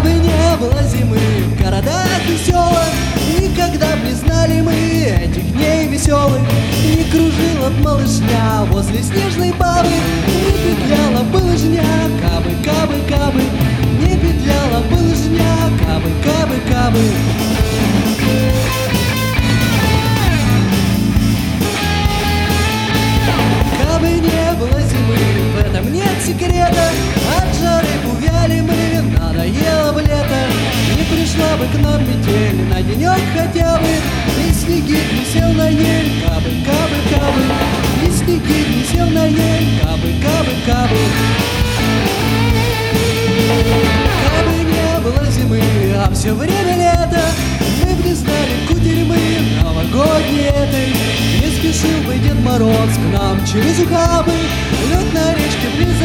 когда бы не было зимы. В городах веселых, и когда б не знали мы этих дней веселых, Не кружила б малышня возле снежной бабы, не петляла бы лыжня, кабы, кабы, кабы, не петляла бы лыжня, кабы, кабы, кабы. Кабы не было зимы, в этом нет секрета, Пришла бы к нам метель на денек хотя бы. И снегирь не сел на ель, кабы, кабы, кабы. И снегирь не сел на ель, кабы, кабы, кабы. Кабы не было зимы, а все время лето. Мы б не знали кутерьмы новогодней этой. Не спешил бы Дед Мороз к нам через ухабы. Лед на речке близ